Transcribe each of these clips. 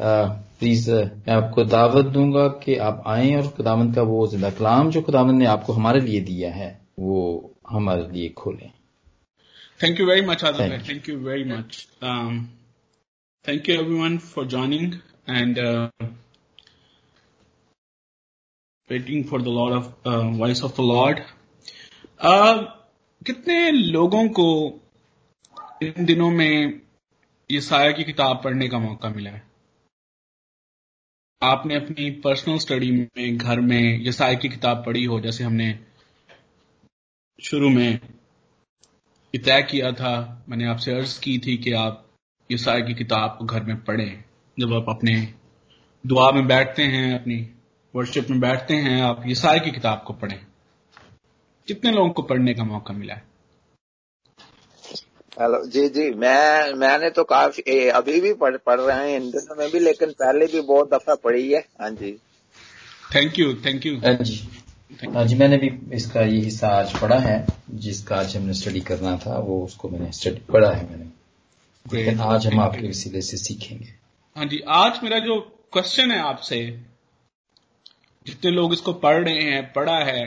Please मैं आपको दावत दूँगा कि आप आए और खुदावंद का वो ज़िंदा कलाम जो खुदावंद ने आपको हमारे लिए दिया है वो हमारे लिए खोलें Thank you very much, Adil. Thank, Thank you very much. Um, thank you everyone for joining and uh, waiting for the Lord of uh, voice of the Lord. Uh, कितने लोगों को इन दिनों में ये साया की किताब पढ़ने का मौका मिला है आपने अपनी पर्सनल स्टडी में, घर में, ये साया की किताब पढ़ी हो, जैसे हमने शुरू में तय किया था, मैंने आपसे अर्ज़ की थी कि आप साया की किताब को घर में पढ़ें। जब आप अपने दुआ में बैठते हैं, अपनी वर्शिप में बैठते हैं, आप साया की किताब को पढ़ें। कितने लोगों को पढ़ने का मौका मिला है? हेलो जी जी मैं मैंने तो काफ़ी ए, अभी भी पढ़ पढ़ रहे हैं इन दिनों में भी लेकिन पहले भी बहुत दफ़ा पढ़ी है। हाँ जी। थैंक यू थैंक यू हाँ जी। हाँ जी मैंने भी इसका ये हिस्सा आज पढ़ा है जिसका आज हमने स्टडी करना था वो उसको मैंने स्टडी पढ़ा है मैंने। लेकिन आज हम आपके वसीले से सीखेंगे। हाँ जी आज मेरा जो क्वेश्चन है आपसे जितने लोग इसको पढ़ रहे हैं पढ़ा है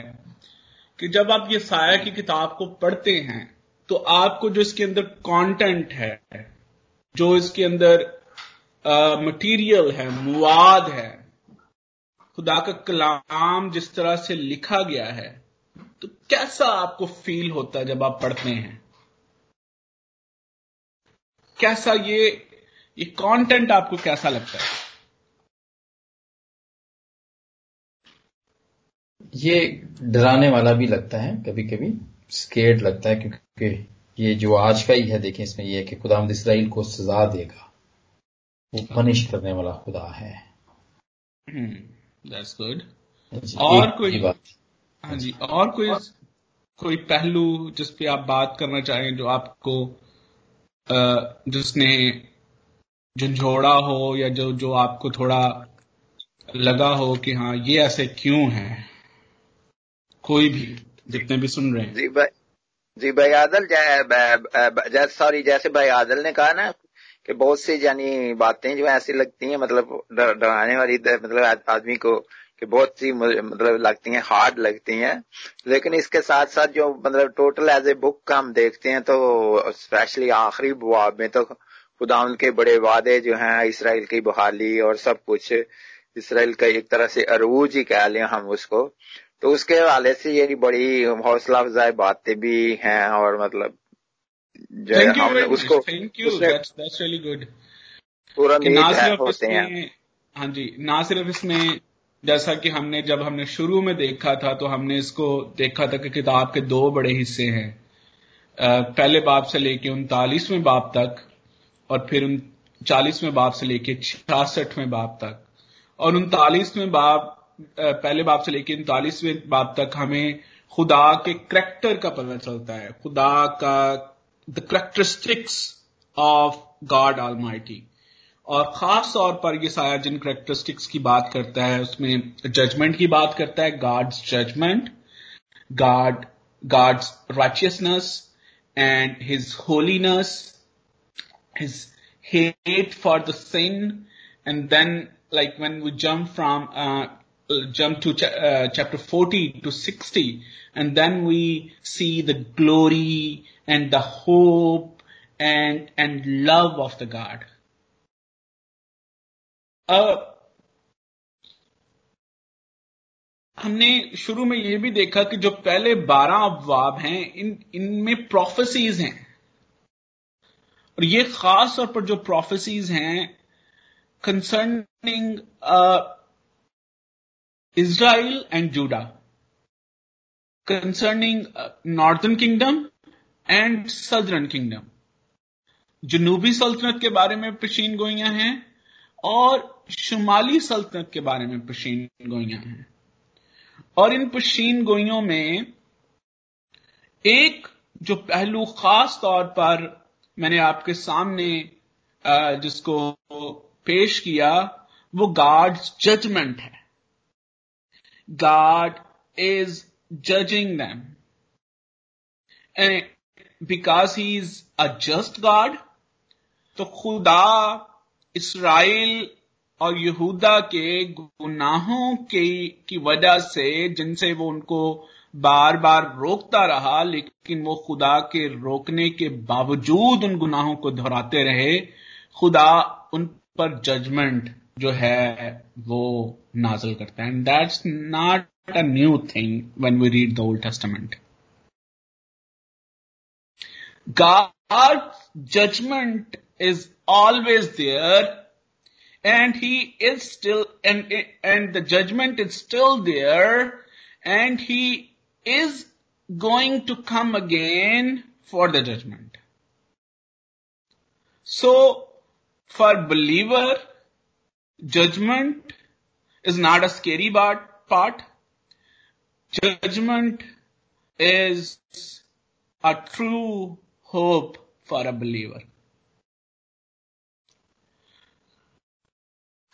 कि जब आप ये साया की किताब को पढ़ते हैं तो आपको जो इसके अंदर कंटेंट है, जो इसके अंदर मटेरियल है मुवाद है, खुदा का कलाम जिस तरह से लिखा गया है तो कैसा आपको फील होता है जब आप पढ़ते हैं? कैसा ये ये कंटेंट आपको कैसा लगता है? ये डराने वाला भी लगता है कभी कभी स्केर्ड लगता है, क्योंकि ये जो आज का ही है देखें इसमें ये है कि खुदा इसराइल को सजा देगा। वो पनिश करने वाला खुदा है। दैट्स hmm, गुड और कोई बात। हाँ जी और कोई कोई पहलू जिस पे आप बात करना चाहें जो आपको जिसने झंझोड़ा हो या जो जो आपको थोड़ा लगा हो कि हाँ ये ऐसे क्यों है? कोई भी जितने भी सुन रहे हैं। जी भाई। जी भाई आदल जैसे सॉरी जैसे भाई आदल ने कहा ना कि बहुत सी यानी बातें जो ऐसी लगती हैं मतलब डराने वाली मतलब आदमी को कि बहुत सी मतलब लगती हैं हार्ड लगती हैं। लेकिन इसके साथ साथ जो मतलब टोटल एज ए बुक का हम देखते हैं तो स्पेशली आखिरी बुआब में तो खुदा उनके बड़े वादे जो हैं, इसराइल की बहाली और सब कुछ, इसराइल का एक तरह से अरूज ही कह लें हम उसको। तो उसके हवाले से ये बड़ी हौसला अफजाई बातें भी हैं और मतलब जो है हमने उसको गुड पूरा होते हैं। हाँ जी ना सिर्फ़ इसमें जैसा कि हमने जब हमने शुरू में देखा था तो हमने इसको देखा था कि किताब के दो बड़े हिस्से हैं। पहले बाप से लेके उनतालीसवें बाप तक और फिर उन चालीसवें बाप से लेके छियासठवें बाप तक। और उनतालीसवें बाप पहले बाप से लेकर उनतालीसवें बाप तक हमें खुदा के करेक्टर का पता चलता है। खुदा का the characteristics of God all और खास तौर पर ये साया जिन करेक्टरिस्टिक्स की बात करता है उसमें जजमेंट की बात करता है God's judgement God God's righteousness and his holiness his for the sin and then like when we jump from uh, jump to ch- uh, chapter 40 to 60 and then we see the glory and the hope and and love of the god uh, हमने शुरू में यह भी देखा कि जो पहले बारह अफवाब हैं इन इनमें प्रोफेसीज हैं और ये खास तौर पर जो प्रोफेसीज हैं concerning Israel and Judah concerning uh, northern kingdom and southern kingdom. जनूबी सल्तनत के बारे में पेशीन गोइयाँ हैं और शुमाली सल्तनत के बारे में पेशीन गोइयाँ हैं। और इन पेशीन गोइयों में एक जो पहलू खास तौर पर मैंने आपके सामने जिसको पेश किया वो गाड्स जजमेंट है। God is judging them. And because he's a just God, तो खुदा इसराइल और यहूदा के गुनाहों के की वजह से जिनसे वो उनको बार बार रोकता रहा लेकिन वो खुदा के रोकने के बावजूद उन गुनाहों को दोहराते रहे खुदा उन पर जजमेंट जो है वो नाजल करता है and that's not a new thing when we read the Old Testament God's judgment is always there and he is still and and the judgment is still there and he is going to come again for the judgment so for believer Judgment is not a scary part. Judgment is a true hope for a believer.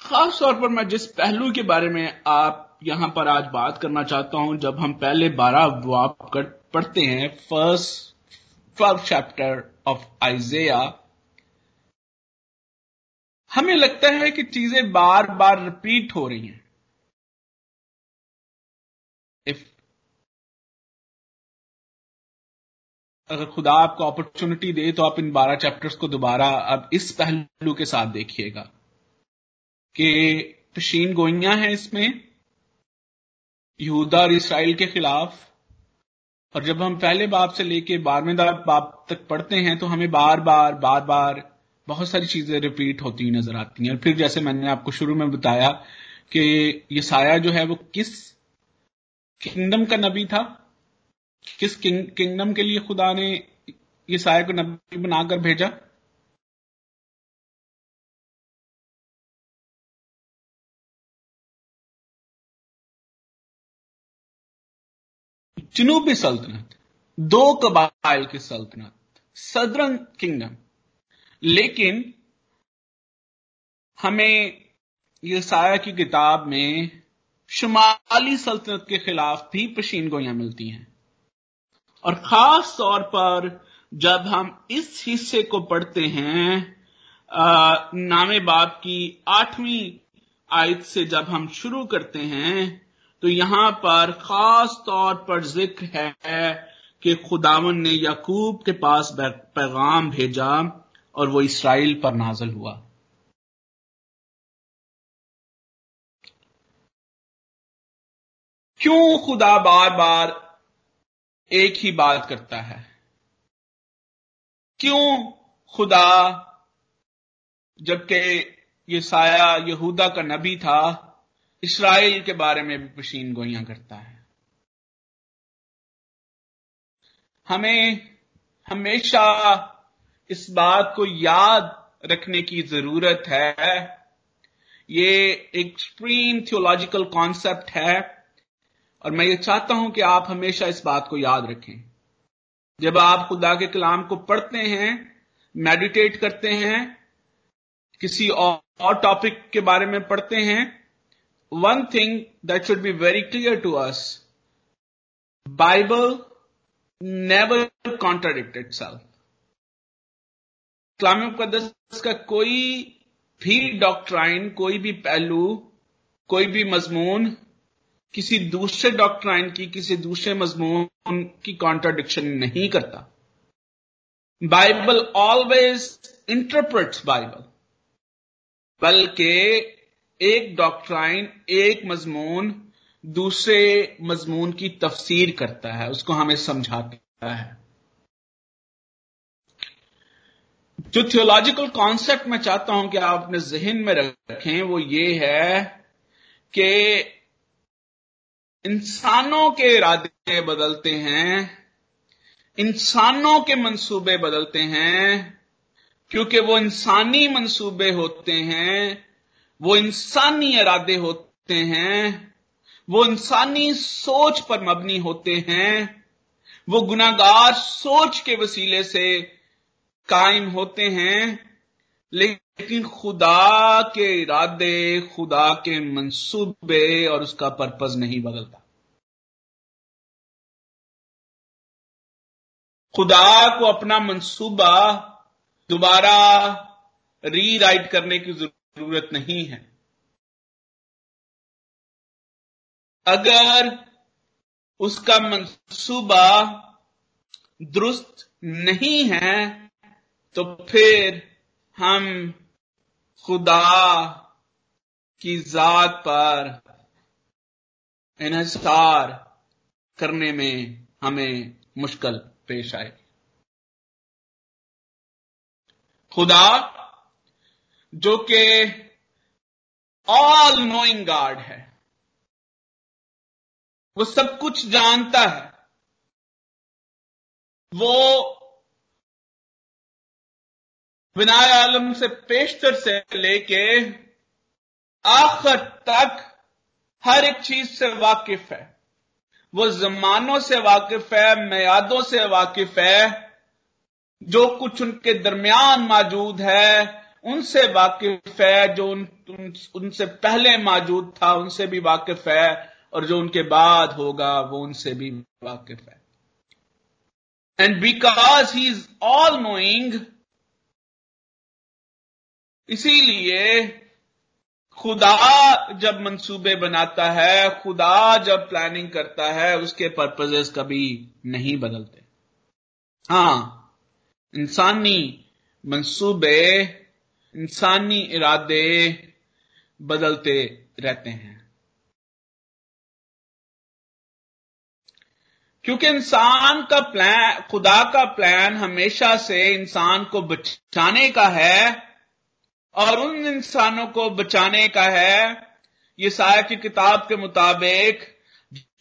खास तौर पर मैं जिस पहलू के बारे में आप यहाँ पर आज बात करना चाहता हूँ, जब हम पहले बारह वाप पढ़ते हैं first twelfth chapter of Isaiah हमें लगता है कि चीज़ें बार बार रिपीट हो रही हैं। इफ़ अगर खुदा आपको अपॉर्चुनिटी दे तो आप इन बारह चैप्टर्स को दोबारा अब इस पहलू के साथ देखिएगा कि पशीन गोइयाँ हैं इसमें, यहूदा और इसराइल के खिलाफ। और जब हम पहले बाप से लेके बारहवें बाप तक पढ़ते हैं तो हमें बार बार बार बार बहुत सारी चीज़ें रिपीट होती हुई नज़र आती हैं। और फिर जैसे मैंने आपको शुरू में बताया कि ये साया जो है वो किस किंगडम का नबी था किस किंग, किंगडम के लिए खुदा ने ये साया को नबी बनाकर भेजा? जनूबी सल्तनत दो कबाइल की सल्तनत सदरन किंगडम लेकिन हमें ये साया की किताब में शुमाली सल्तनत के खिलाफ भी पशीन गोयां मिलती हैं। और खास तौर पर जब हम इस हिस्से को पढ़ते हैं नामे बाप की आठवीं आयत से जब हम शुरू करते हैं तो यहाँ पर खास तौर पर ज़िक्र है कि खुदावन ने यकूब के पास पैगाम भेजा और वो इसराइल पर नाजल हुआ। क्यों खुदा बार बार एक ही बात करता है? क्यों खुदा, जबकि ये साया यहूदा का नबी था, इसराइल के बारे में भी पशीन गोइयाँ करता है? हमें हमेशा इस बात को याद रखने की ज़रूरत है। ये एक एक्सट्रीम थियोलॉजिकल कॉन्सेप्ट है और मैं ये चाहता हूँ कि आप हमेशा इस बात को याद रखें। जब आप खुदा के कलाम को पढ़ते हैं मेडिटेट करते हैं, किसी और टॉपिक के बारे में पढ़ते हैं one thing that should be very clear to us Bible never contradicted self कलाम मुकदस का कोई भी डॉक्ट्राइन कोई भी पहलू, कोई भी मजमून, किसी दूसरे डॉक्ट्राइन की, किसी दूसरे मजमून की कॉन्ट्राडिक्शन नहीं करता। बाइबल ऑलवेज इंटरप्रेट्स बाइबल बल्कि एक डॉक्ट्राइन एक मजमून दूसरे मजमून की तफसीर करता है, उसको हमें समझाता है। जो थियोलॉजिकल कॉन्सेप्ट मैं चाहता हूँ कि आप अपने जहन में रखें, वो ये है कि इंसानों के इरादे बदलते हैं, इंसानों के मंसूबे बदलते हैं, क्योंकि वो इंसानी मंसूबे होते हैं, वो इंसानी इरादे होते हैं, वो इंसानी सोच पर मबनी होते हैं, वो गुनागार सोच के वसीले से कायम होते हैं, लेकिन खुदा के इरादे, खुदा के मंसूबे और उसका पर्पज नहीं बदलता। खुदा को अपना मंसूबा दोबारा रीराइट करने की ज़रूरत नहीं है। अगर उसका मंसूबा दुरुस्त नहीं है तो फिर हम खुदा की जात पर इन्हसार करने में हमें मुश्किल पेश आए खुदा, जो कि ऑल नोइंग गार्ड है, वो सब कुछ जानता है, वो विनाय आलम से पेशतर से लेके आखिर तक हर एक चीज़ से वाकिफ है। वो जमानों से वाकिफ है मैयादों से वाकिफ है जो कुछ उनके दरमियान मौजूद है उनसे वाकिफ है जो उन, उन, उनसे पहले मौजूद था उनसे भी वाकिफ है और जो उनके बाद होगा वो उनसे भी वाकिफ है। And because he is all knowing इसीलिए खुदा जब मंसूबे बनाता है, खुदा जब प्लानिंग करता है, उसके पर्पजेस कभी नहीं बदलते। हाँ, इंसानी मंसूबे, इंसानी इरादे बदलते रहते हैं। क्योंकि इंसान का प्लान खुदा का प्लान हमेशा से इंसान को बचाने का है और उन इंसानों को बचाने का है ये साया की किताब के मुताबिक,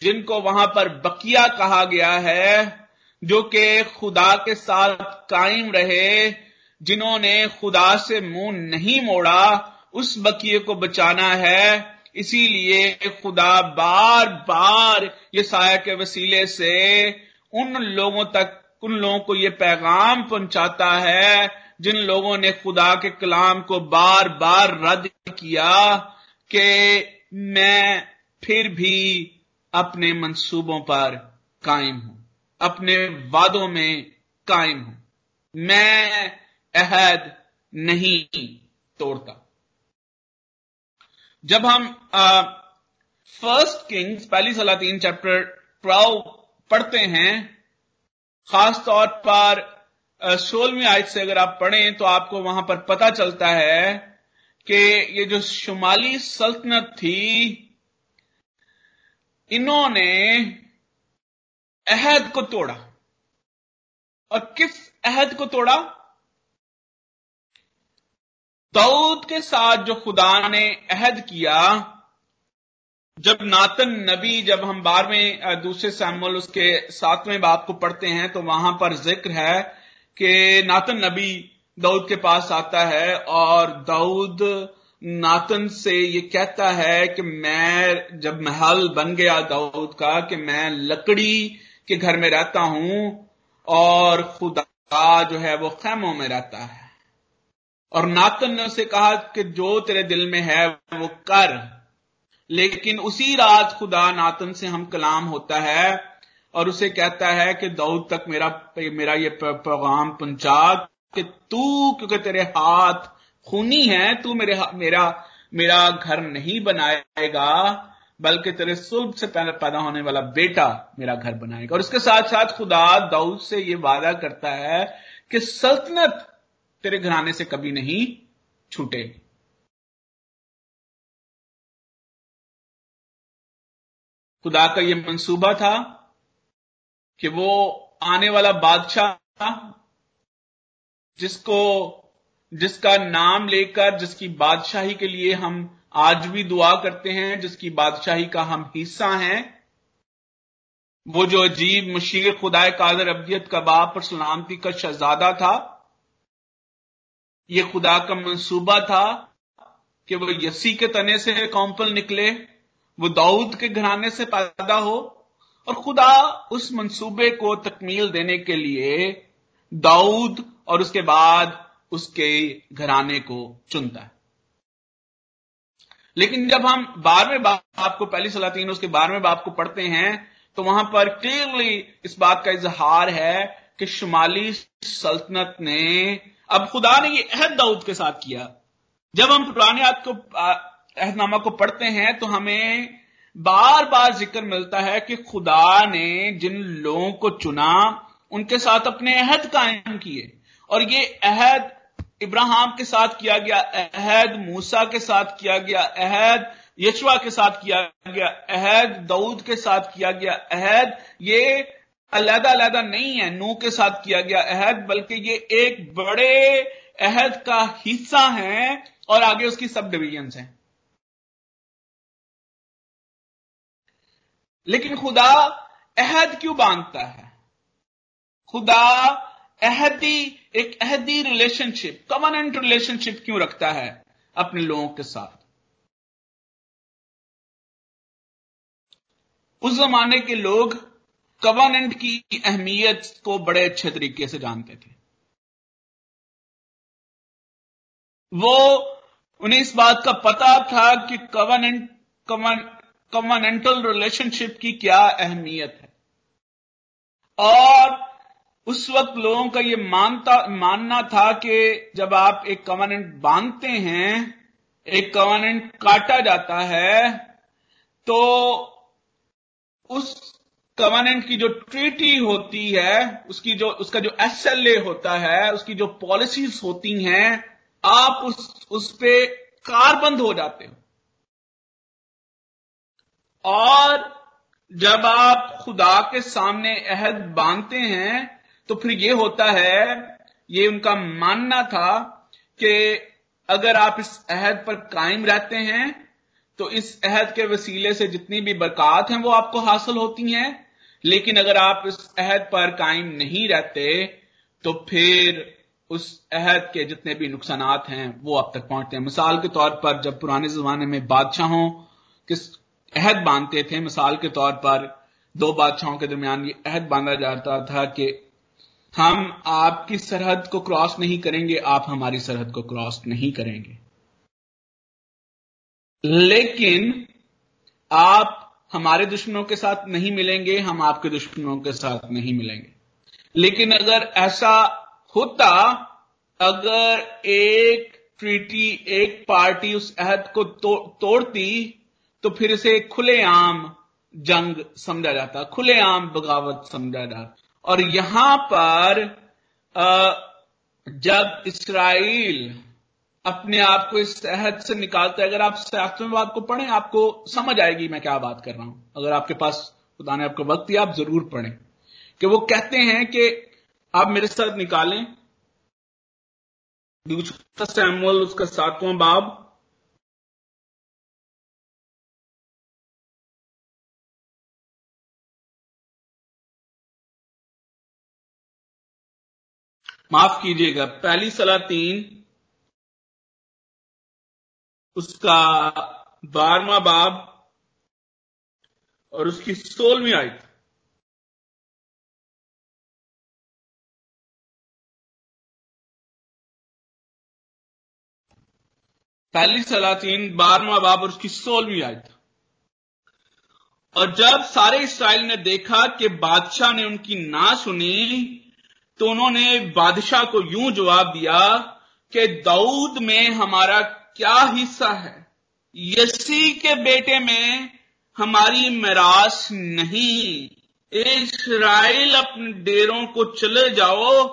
जिनको वहाँ पर बकिया कहा गया है, जो कि खुदा के साथ कायम रहे, जिन्होंने खुदा से मुँह नहीं मोड़ा, उस बकिए को बचाना है। इसीलिए खुदा बार बार ये साया के वसीले से उन लोगों तक, उन लोगों को ये पैगाम पहुंचाता है जिन लोगों ने खुदा के कलाम को बार बार रद्द किया कि मैं फिर भी अपने मंसूबों पर कायम हूँ, अपने वादों में कायम हूँ। मैं अहद नहीं तोड़ता। जब हम फ़र्स्ट किंग्स पहली सलाह तीन चैप्टर ट्वेल्व पढ़ते हैं खास तौर पर सोलहवीं आयत से अगर आप पढ़ें तो आपको वहाँ पर पता चलता है कि ये जो शुमाली सल्तनत थी, इन्होंने अहद को तोड़ा। और किस अहद को तोड़ा? दाऊद के साथ जो खुदा ने अहद किया, जब नातन नबी, जब हम बारहवें दूसरे सैमुअल, उसके सातवें बाप को पढ़ते हैं तो वहाँ पर ज़िक्र है कि नातन नबी दाऊद के पास आता है और दाऊद नातन से ये कहता है कि मैं जब महल बन गया दाऊद का कि मैं लकड़ी के घर में रहता हूँ और खुदा जो है वो खैमों में रहता है। और नातन ने उसे कहा कि जो तेरे दिल में है वो कर। लेकिन उसी रात खुदा नातन से हम कलाम होता है और उसे कहता है कि, दाऊद तक मेरा मेरा ये पैगाम पहुँचा कि तू, क्योंकि तेरे हाथ खूनी है, तू मेरे मेरा मेरा घर नहीं बनाएगा, बल्कि तेरे सुल्ब से पैदा होने वाला बेटा मेरा घर बनाएगा। और उसके साथ साथ खुदा दाऊद से यह वादा करता है कि सल्तनत तेरे घराने से कभी नहीं छूटे। खुदा का यह मंसूबा था कि वो आने वाला बादशाह जिसको, जिसका नाम लेकर, जिसकी बादशाही के लिए हम आज भी दुआ करते हैं, जिसकी बादशाही का हम हिस्सा हैं, वो जो अजीब मशीर खुदाए कादर अब्दियत का बाप और सलामती का शहजादा था, ये खुदा का मंसूबा था कि वो यसी के तने से कौंपल निकले, वो दाऊद के घराने से पैदा हो और खुदा उस मंसूबे को तकमील देने के लिए दाऊद और उसके बाद उसके घराने को चुनता है। लेकिन जब हम बारहवें बाप को पहली सलातीन उसके बारहवें बाप को पढ़ते हैं तो वहाँ पर क्लियरली इस बात का इजहार है कि शुमाली सल्तनत ने, अब खुदा ने ये अहद दाऊद के साथ किया। जब हम पुराने को अहदनामा को पढ़ते हैं तो हमें बार बार ज़िक्र मिलता है कि खुदा ने जिन लोगों को चुना, उनके साथ अपने अहद कायम किए। और ये अहद इब्राहिम के साथ किया गया, अहद मूसा के साथ किया गया, अहद यशवा के साथ किया गया, अहद दाऊद के साथ किया गया, अहद ये अलहदा अलहदा नहीं है नू के साथ किया गया अहद, बल्कि ये एक बड़े अहद का हिस्सा है और आगे उसकी सब डिविजन हैं। लेकिन खुदा अहद क्यों बांधता है? खुदा अहदी, एक अहदी रिलेशनशिप कमनेंट रिलेशनशिप क्यों रखता है अपने लोगों के साथ? उस जमाने के लोग कवानेंट की अहमियत को बड़े अच्छे तरीके से जानते थे। वो, उन्हें इस बात का पता था कि कवानेंट कवानेंटल रिलेशनशिप की क्या अहमियत है? और उस वक्त लोगों का यह मानता, मानना था कि जब आप एक कवानेंट बांधते हैं, एक कवानेंट काटा जाता है तो उस कवानेंट की जो ट्रीटी होती है, उसकी जो, उसका जो एसएलए होता है, उसकी जो पॉलिसीज़ होती हैं, आप उस उस पे कारबंद हो जाते हो। और जब आप खुदा के सामने अहद बांधते हैं तो फिर यह होता है, ये उनका मानना था कि अगर आप इस अहद पर कायम रहते हैं तो इस अहद के वसीले से जितनी भी बरकत हैं, वो आपको हासिल होती हैं। लेकिन अगर आप इस अहद पर कायम नहीं रहते तो फिर उस अहद के जितने भी नुकसान हैं, वो आप तक पहुँचते हैं। मिसाल के तौर पर, जब पुराने जमाने में बादशाहों किस अहद बांधते थे। मिसाल के तौर पर दो बादशाहों के दरमियान ये अहद बांधा जाता था कि हम आपकी सरहद को क्रॉस नहीं करेंगे आप हमारी सरहद को क्रॉस नहीं करेंगे। लेकिन आप हमारे दुश्मनों के साथ नहीं मिलेंगे हम आपके दुश्मनों के साथ नहीं मिलेंगे। लेकिन अगर ऐसा होता अगर एक ट्रीटी एक पार्टी उस अहद को तो, तोड़ती तो फिर इसे खुलेआम जंग समझा जाता, खुलेआम बगावत समझा जाता। और यहाँ पर जब इसराइल अपने आप को इस सहद से निकालते अगर आप शास्त्रवाद को पढ़ें, आपको समझ आएगी मैं क्या बात कर रहा हूँ। अगर आपके पास, खुदा ने आपको वक्त दिया, आप ज़रूर पढ़ें कि वो कहते हैं कि आप मेरे साथ निकालें। दूसरा सैमुअल, उसका सातवां बाब माफ़ कीजिएगा, पहली सलाह तीन उसका बारवा बाब, और उसकी सोलहवीं आयत। पहली सलातीन बारवा बाब, और उसकी सोलहवीं आयत। और जब सारे इसराइल ने देखा कि बादशाह ने उनकी ना सुनी तो उन्होंने बादशाह को यूँ जवाब दिया कि दाऊद में हमारा क्या हिस्सा है? यसी के बेटे में हमारी मिरास नहीं। इसराइल अपने डेरों को चले जाओ।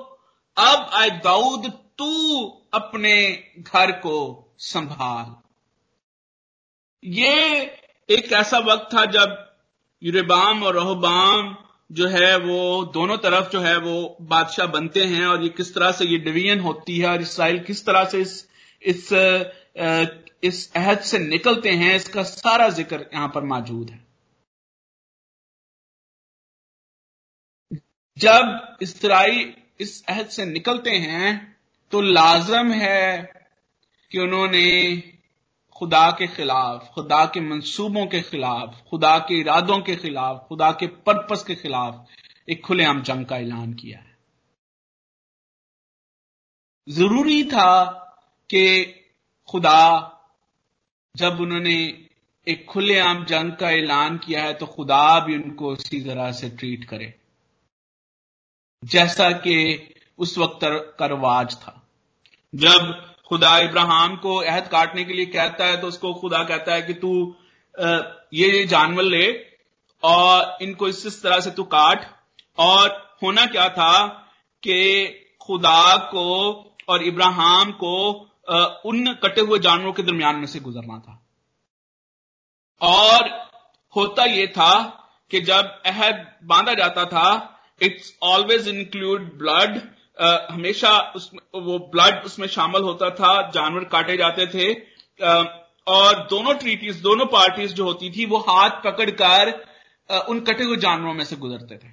अब आए दाऊद, तू अपने घर को संभाल। ये एक ऐसा वक्त था जब यूरेबाम और रोहबाम जो है वो दोनों तरफ़ जो है वो बादशाह बनते हैं और ये किस तरह से ये डिवीज़न होती है और इसराइल किस तरह से इस इस इस अहद से निकलते हैं, इसका सारा ज़िक्र यहाँ पर मौजूद है। जब इसराइल इस अहद से निकलते हैं तो लाजम है कि उन्होंने खुदा के खिलाफ, खुदा के मंसूबों के खिलाफ, खुदा के इरादों के खिलाफ, खुदा के पर्पस के खिलाफ एक खुलेआम जंग का ऐलान किया है। ज़रूरी था कि खुदा, जब उन्होंने एक खुलेआम जंग का ऐलान किया है तो खुदा भी उनको उसी तरह से ट्रीट करे, जैसा कि उस वक्त का रवाज था। जब खुदा इब्राहिम को अहद काटने के लिए कहता है तो उसको खुदा कहता है कि तू ये जानवर ले और इनको इस तरह से तू काट। और होना क्या था कि खुदा को और इब्राहिम को उन कटे हुए जानवरों के दरमियान में से गुजरना था। और होता यह था कि जब अहद बांधा जाता था, इट्स ऑलवेज इंक्लूड ब्लड हमेशा उसमें वो ब्लड उसमें शामिल होता था जानवर काटे जाते थे uh, और दोनों ट्रीटीज दोनों पार्टीज़ जो होती थी वो हाथ पकड़कर उन कटे हुए जानवरों में से गुजरते थे।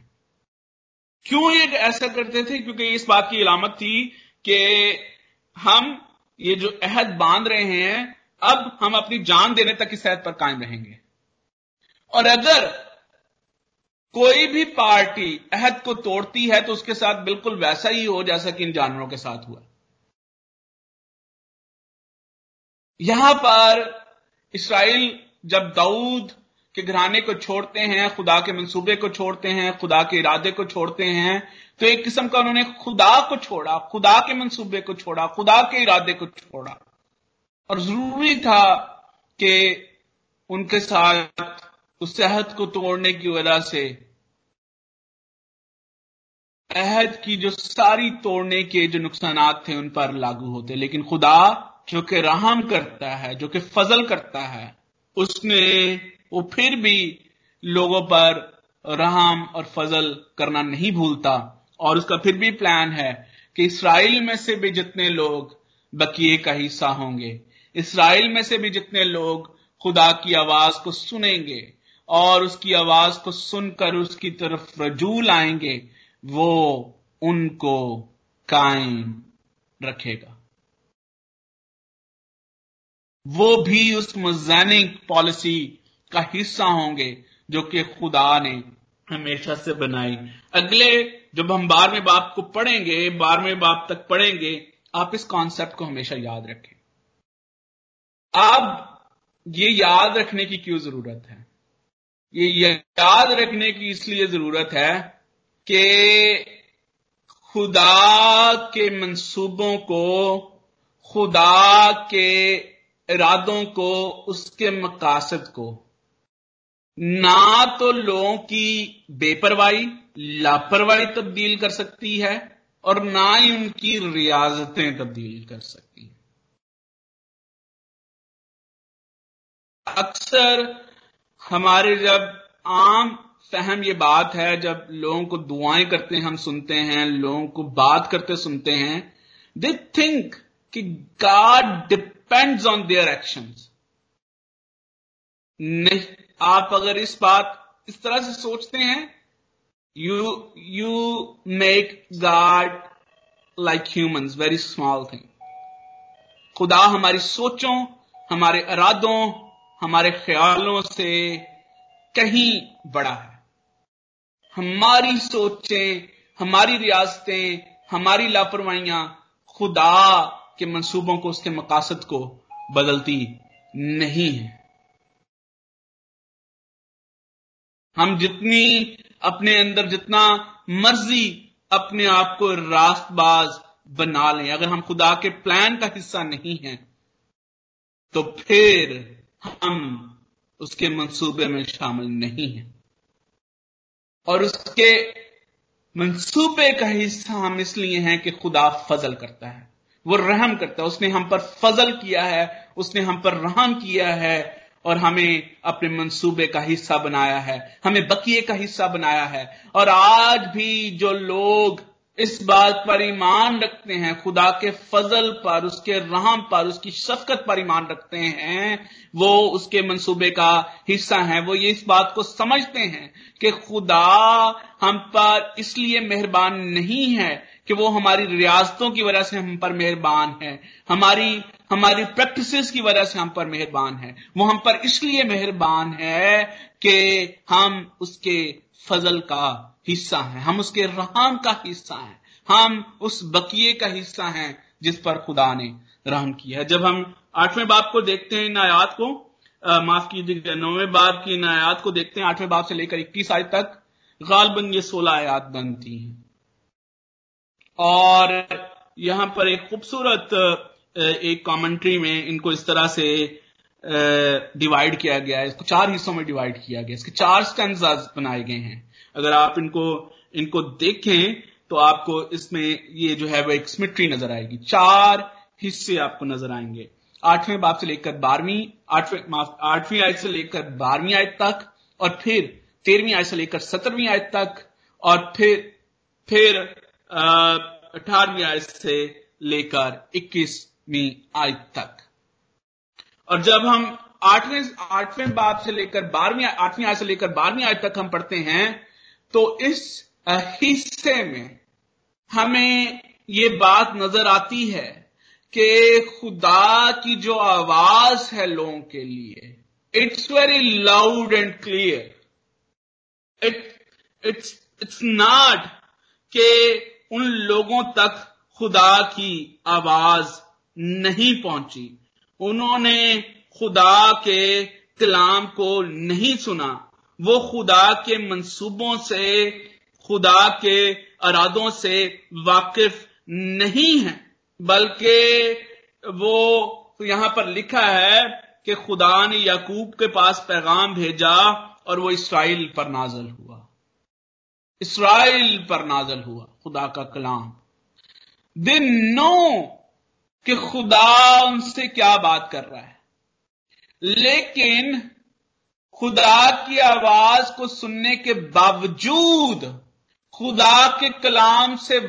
क्यों ये ऐसा करते थे? क्योंकि इस बात की इलामत थी कि हम ये जो अहद बाँध रहे हैं अब हम अपनी जान देने तक इस अहद पर कायम रहेंगे। और अगर कोई भी पार्टी अहद को तोड़ती है तो उसके साथ बिल्कुल वैसा ही हो जैसा कि इन जानवरों के साथ हुआ। यहाँ पर इसराइल जब दाऊद के घराने को छोड़ते हैं, खुदा के मंसूबे को छोड़ते हैं, खुदा के इरादे को छोड़ते हैं तो एक किस्म का उन्होंने खुदा को छोड़ा, खुदा के मंसूबे को छोड़ा, खुदा के इरादे को छोड़ा। और ज़रूरी था कि उनके साथ उस अहद को तोड़ने की वजह से, अहद की जो सारी तोड़ने के जो नुकसान थे उन पर लागू होते। लेकिन खुदा जो कि रहम करता है, जो कि फजल करता है, उसने, वो फिर भी लोगों पर रहम और फजल करना नहीं भूलता। और उसका फिर भी प्लान है कि इसराइल में से भी जितने लोग बकिए का हिस्सा होंगे, इसराइल में से भी जितने लोग खुदा की आवाज़ को सुनेंगे और उसकी आवाज़ को सुनकर उसकी तरफ़ रजू लाएँगे, वो उनको कायम रखेगा। वो भी उस मजैनिक पॉलिसी का हिस्सा होंगे जो कि खुदा ने हमेशा से बनाई। अगले जब हम बारहवें बाप को पढ़ेंगे, बारहवें बाप तक पढ़ेंगे, आप इस कॉन्सेप्ट को हमेशा याद रखें। अब ये याद रखने की क्यों ज़रूरत है? ये याद रखने की इसलिए ज़रूरत है कि खुदा के मंसूबों को, खुदा के इरादों को, उसके मकासद को, ना तो लोगों की बेपरवाही, लापरवाही तब्दील कर सकती है और ना ही उनकी रियाजतें तब्दील कर सकती अक्सर हमारे जब आम फहम ये बात है, जब लोगों को दुआएँ करते हम सुनते हैं, लोगों को बात करते सुनते हैं दे थिंक कि God depends on their actions नहीं, आप अगर इस बात, इस तरह से सोचते हैं you you make God like humans very small thing खुदा हमारी सोचों, हमारे इरादों हमारे ख्यालों से कहीं बड़ा है। हमारी सोचें, हमारी रियासतें हमारी लापरवाहियाँ खुदा के मंसूबों को, उसके मकासद को बदलती नहीं है। हम जितनी अपने अंदर, जितना मर्ज़ी अपने आप को रास्तबाज बना लें। अगर हम खुदा के प्लान का हिस्सा नहीं हैं तो फिर हम उसके मंसूबे में शामिल नहीं हैं। और उसके मंसूबे का हिस्सा हम इसलिए हैं कि खुदा फजल करता है। वो रहम करता है। उसने हम पर फजल किया है। उसने हम पर रहम किया है और हमें अपने मंसूबे का हिस्सा बनाया है। हमें बकिए का हिस्सा बनाया है। और आज भी जो लोग इस बात पर ईमान रखते हैं, खुदा के फजल पर, उसके रहम पर, उसकी शफकत पर ईमान रखते हैं, वो उसके मंसूबे का हिस्सा है। वो ये इस बात को समझते हैं कि खुदा हम पर इसलिए मेहरबान नहीं है कि वो हमारी रियासतों की वजह से हम पर मेहरबान है। हमारी हमारी प्रैक्टिसेस की वजह से हम पर मेहरबान है। वो हम पर इसलिए मेहरबान है कि हम उसके फजल का हिस्सा है। हम उसके रहम का हिस्सा है। हम उस बकिए का हिस्सा है जिस पर खुदा ने रहम किया है। जब हम आठवें बाप को देखते हैं इन आयात को माफ़ कीजिएगा, नौवें बाप की इन आयात को देखते हैं, आठवें बाप से लेकर इक्कीस आयत तक, गालबन ये सोलह आयात बनती हैं। और यहाँ पर एक खूबसूरत एक कमेंट्री में इनको इस तरह से डिवाइड किया गया है। इसको चार हिस्सों में डिवाइड किया गया इसके चार स्टैंड बनाए गए हैं। अगर आप इनको इनको देखें तो आपको इसमें ये जो है, वो एक स्मिट्री नज़र आएगी। चार हिस्से आपको नज़र आएँगे। आठवें बाप से लेकर बारहवीं, आठवें आठवीं आयत से लेकर बारहवीं आयत तक, और फिर तेरहवीं आयत से लेकर सत्रहवीं आयत तक, और फिर फिर अठारहवीं आयत से लेकर इक्कीसवीं आयत तक। और जब हम आठवें आठवें बाप से लेकर बारहवीं, आठवीं आयत से लेकर बारहवीं आयत तक हम पढ़ते हैं तो इस हिस्से में हमें ये बात नज़र आती है कि खुदा की जो आवाज़ है लोगों के लिए it's very loud and clear it it's it's not के उन लोगों तक खुदा की आवाज़ नहीं पहुँची। उन्होंने खुदा के कलाम को नहीं सुना। वो खुदा के मंसूबों से, खुदा के अरादों से वाकिफ नहीं है, बल्कि वो यहाँ पर लिखा है कि खुदा ने याकूब के पास पैगाम भेजा और वो इसराइल पर नाजल हुआ। इसराइल पर नाजल हुआ, खुदा का कलाम। दिन नो कि खुदा उनसे क्या बात कर रहा है। लेकिन खुदा की आवाज़ को सुनने के बावजूद, खुदा के कलाम से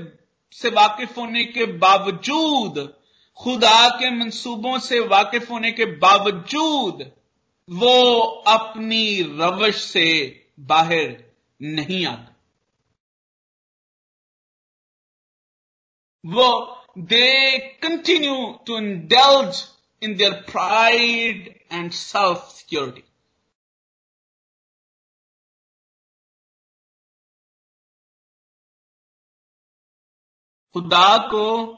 से वाकिफ होने के बावजूद, खुदा के मंसूबों से वाकिफ होने के बावजूद, वो अपनी रवश से बाहर नहीं आता वो, they continue to indulge in their pride and self-security. खुदा को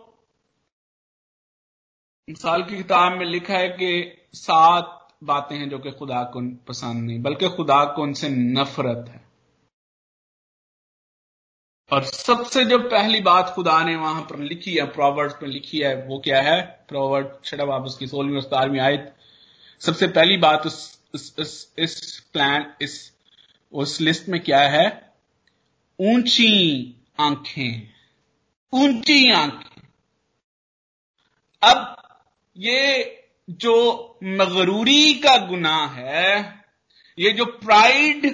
मिसाल की किताब में लिखा है कि सात बातें हैं जो कि खुदा को पसंद नहीं बल्कि खुदा को उनसे नफरत है। और सबसे जो पहली बात खुदा ने वहाँ पर लिखी है प्रोवर्ड्स में लिखी है वो क्या है? प्रोवर्ड छठा आप उसकी सोलहवीं सतारवीं आयत। सबसे पहली बात उस इस, इस, इस प्लान इस उस लिस्ट में क्या है? ऊँची आँखें। ऊँची आँखें अब ये जो मगरूरी का गुना है, ये जो प्राइड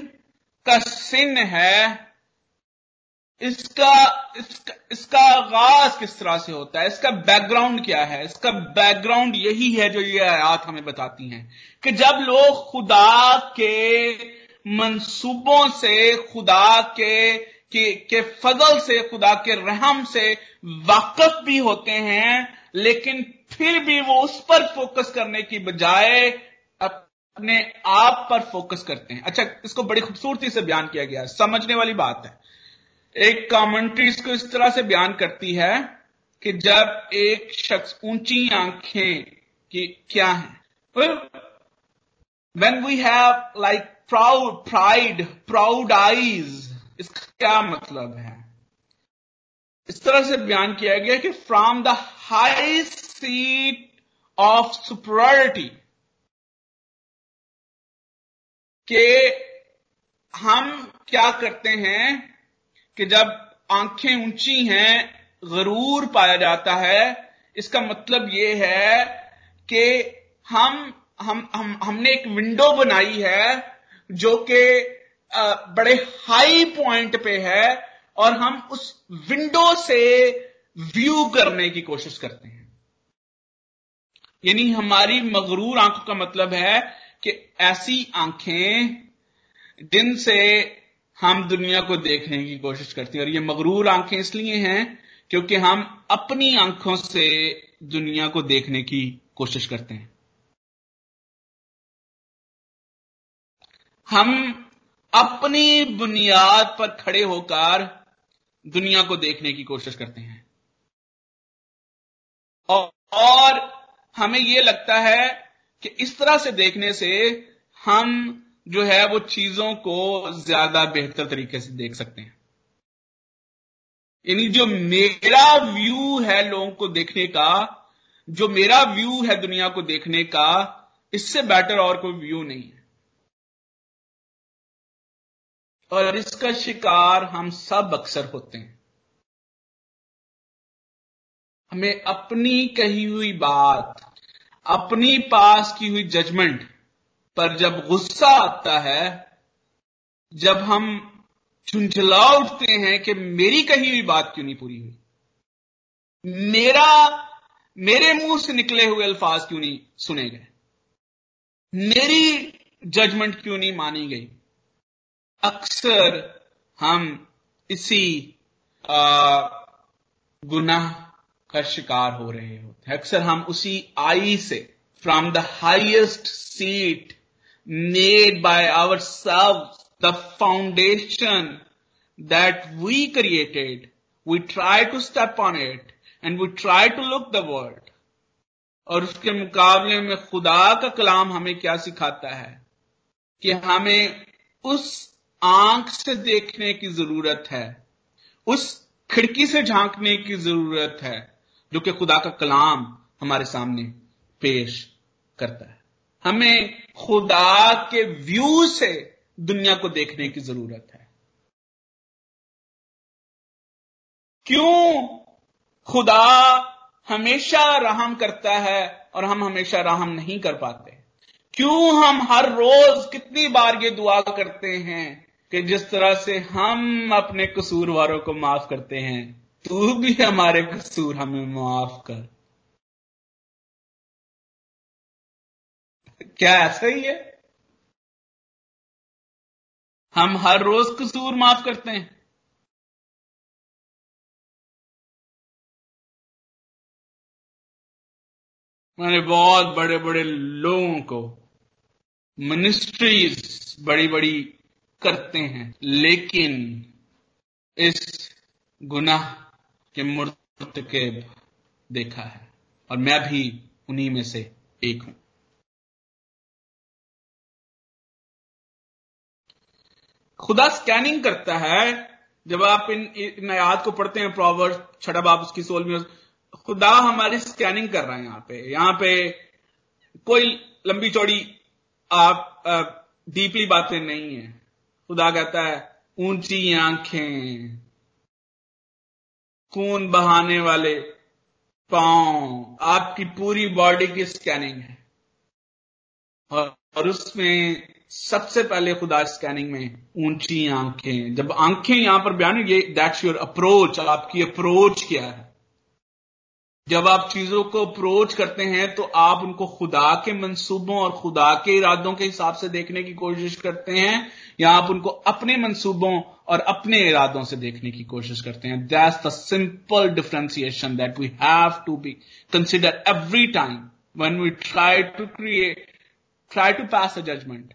का सिन है, इसका इसका इसका आगाज़ किस तरह से होता है? इसका बैकग्राउंड क्या है? इसका बैकग्राउंड यही है जो ये आयात हमें बताती हैं कि जब लोग खुदा के मंसूबों से, खुदा के के, के फजल से खुदा के रहम से वाकफ भी होते हैं लेकिन फिर भी वो उस पर फोकस करने की बजाय अपने आप पर फोकस करते हैं। अच्छा इसको बड़ी खूबसूरती से बयान किया गया समझने वाली बात है। एक कमेंट्री इसको इस तरह से बयान करती है कि जब एक शख्स ऊँची आँखें की क्या है? When we have like proud pride proud eyes इसका क्या मतलब है? इस तरह से बयान किया गया कि from the high seat of superiority के हम क्या करते हैं कि जब आँखें ऊँची हैं, गरूर पाया जाता है, इसका मतलब यह है कि हम हम हम, हमने एक विंडो बनाई है जो कि बड़े हाई पॉइंट पे है और हम उस विंडो से व्यू करने की कोशिश करते हैं। यानी हमारी मगरूर आँखों का मतलब है कि ऐसी आँखें जिनसे हम दुनिया को देखने की कोशिश करते हैं। और ये मगरूर आँखें इसलिए हैं क्योंकि हम अपनी आँखों से दुनिया को देखने की कोशिश करते हैं। हम अपनी बुनियाद पर खड़े होकर दुनिया को देखने की कोशिश करते हैं। और हमें यह लगता है कि इस तरह से देखने से हम जो है वो चीज़ों को ज़्यादा बेहतर तरीके से देख सकते हैं। यानी जो मेरा व्यू है लोगों को देखने का, जो मेरा व्यू है दुनिया को देखने का, इससे बेटर और कोई व्यू नहीं है। और इसका शिकार हम सब अक्सर होते हैं। हमें अपनी कही हुई बात, अपनी पास की हुई जजमेंट पर जब गुस्सा आता है, जब हम झुंझला उठते हैं कि मेरी कही हुई बात क्यों नहीं पूरी हुई? मेरा, मेरे मुँह से निकले हुए अल्फाज क्यों नहीं सुने गए? मेरी जजमेंट क्यों नहीं मानी गई? अक्सर हम इसी गुनाह का शिकार हो रहे होते हैं। अक्सर हम उसी आई से from the highest seat made by our self the foundation that we created we try to step on it and we try to look the world और उसके मुकाबले में खुदा का कलाम हमें क्या सिखाता है? कि हमें उस आँख से देखने की ज़रूरत है, उस खिड़की से झांकने की ज़रूरत है, जो कि खुदा का कलाम हमारे सामने पेश करता है। हमें खुदा के व्यू से दुनिया को देखने की ज़रूरत है। क्यों खुदा हमेशा रहम करता है और हम हमेशा रहम नहीं कर पाते? क्यों हम हर रोज कितनी बार ये दुआ करते हैं? कि जिस तरह से हम अपने कसूरवारों को माफ़ करते हैं, तू भी हमारे कसूर हमें माफ़ कर। क्या ऐसा ही है? हम हर रोज कसूर माफ़ करते हैं। मैंने बहुत बड़े बड़े लोगों को मिनिस्ट्रीज बड़ी बड़ी करते हैं, लेकिन इस गुनाह के मुर्तकब देखा है, और मैं भी उन्हीं में से एक हूँ। खुदा स्कैनिंग करता है, जब आप इन इन आयात को पढ़ते हैं प्रॉवर छठा बाप उसकी सोल में खुदा हमारी स्कैनिंग कर रहा है यहाँ पे। यहाँ पे कोई लंबी चौड़ी आप डीपली बातें नहीं है। खुदा कहता है ऊँची आँखें खून बहाने वाले पाँव आपकी पूरी बॉडी की स्कैनिंग है। और, उसमें सबसे पहले खुदा स्कैनिंग में ऊँची आँखें। जब आँखें यहाँ पर बयान ये दैट्स योर अप्रोच आपकी अप्रोच क्या है? जब आप चीज़ों को अप्रोच करते हैं तो आप उनको खुदा के मंसूबों और खुदा के इरादों के हिसाब से देखने की कोशिश करते हैं या आप उनको अपने मंसूबों और अपने इरादों से देखने की कोशिश करते हैं। That's the simple differentiation that we have to be consider every time when we try to create, try to pass a judgment,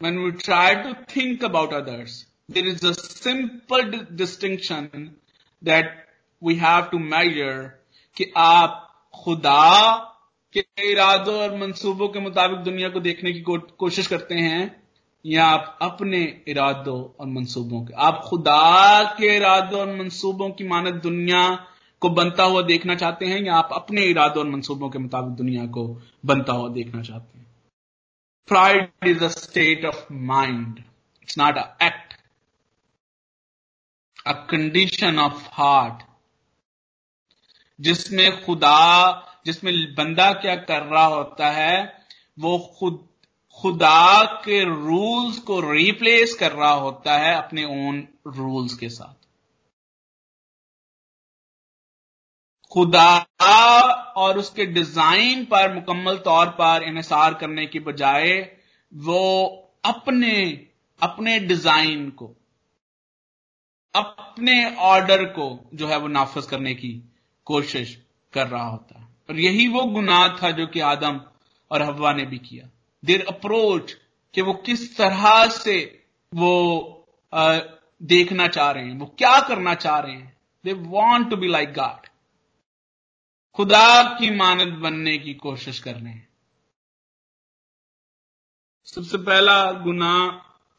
when we try to think about others, there is a simple distinction that we have to measure कि आप खुदा के इरादों और मंसूबों के मुताबिक दुनिया को देखने की कोशिश करते हैं या आप अपने इरादों और मंसूबों के आप खुदा के इरादों और मंसूबों की मानद दुनिया को बनता हुआ देखना चाहते हैं या आप अपने इरादों और मंसूबों के मुताबिक दुनिया को बनता हुआ देखना चाहते हैं? Pride is a state of mind it's not a act a condition of heart जिसमें खुदा, जिसमें बंदा क्या कर रहा होता है, वो खुद, खुदा के रूल्स को रिप्लेस कर रहा होता है अपने ओन रूल्स के साथ। खुदा और उसके डिज़ाइन पर, मुकम्मल तौर पर इसार करने की बजाय, वो अपने अपने डिज़ाइन को, अपने ऑर्डर को जो है वो नाफज करने की कोशिश कर रहा होता है। और यही वो गुनाह था जो कि आदम और हवा ने भी किया। देर अप्रोच कि वो किस तरह से वो आ, देखना चाह रहे हैं वो क्या करना चाह रहे हैं। They want to be like God खुदा की मानद बनने की कोशिश कर रहे हैं। सबसे पहला गुना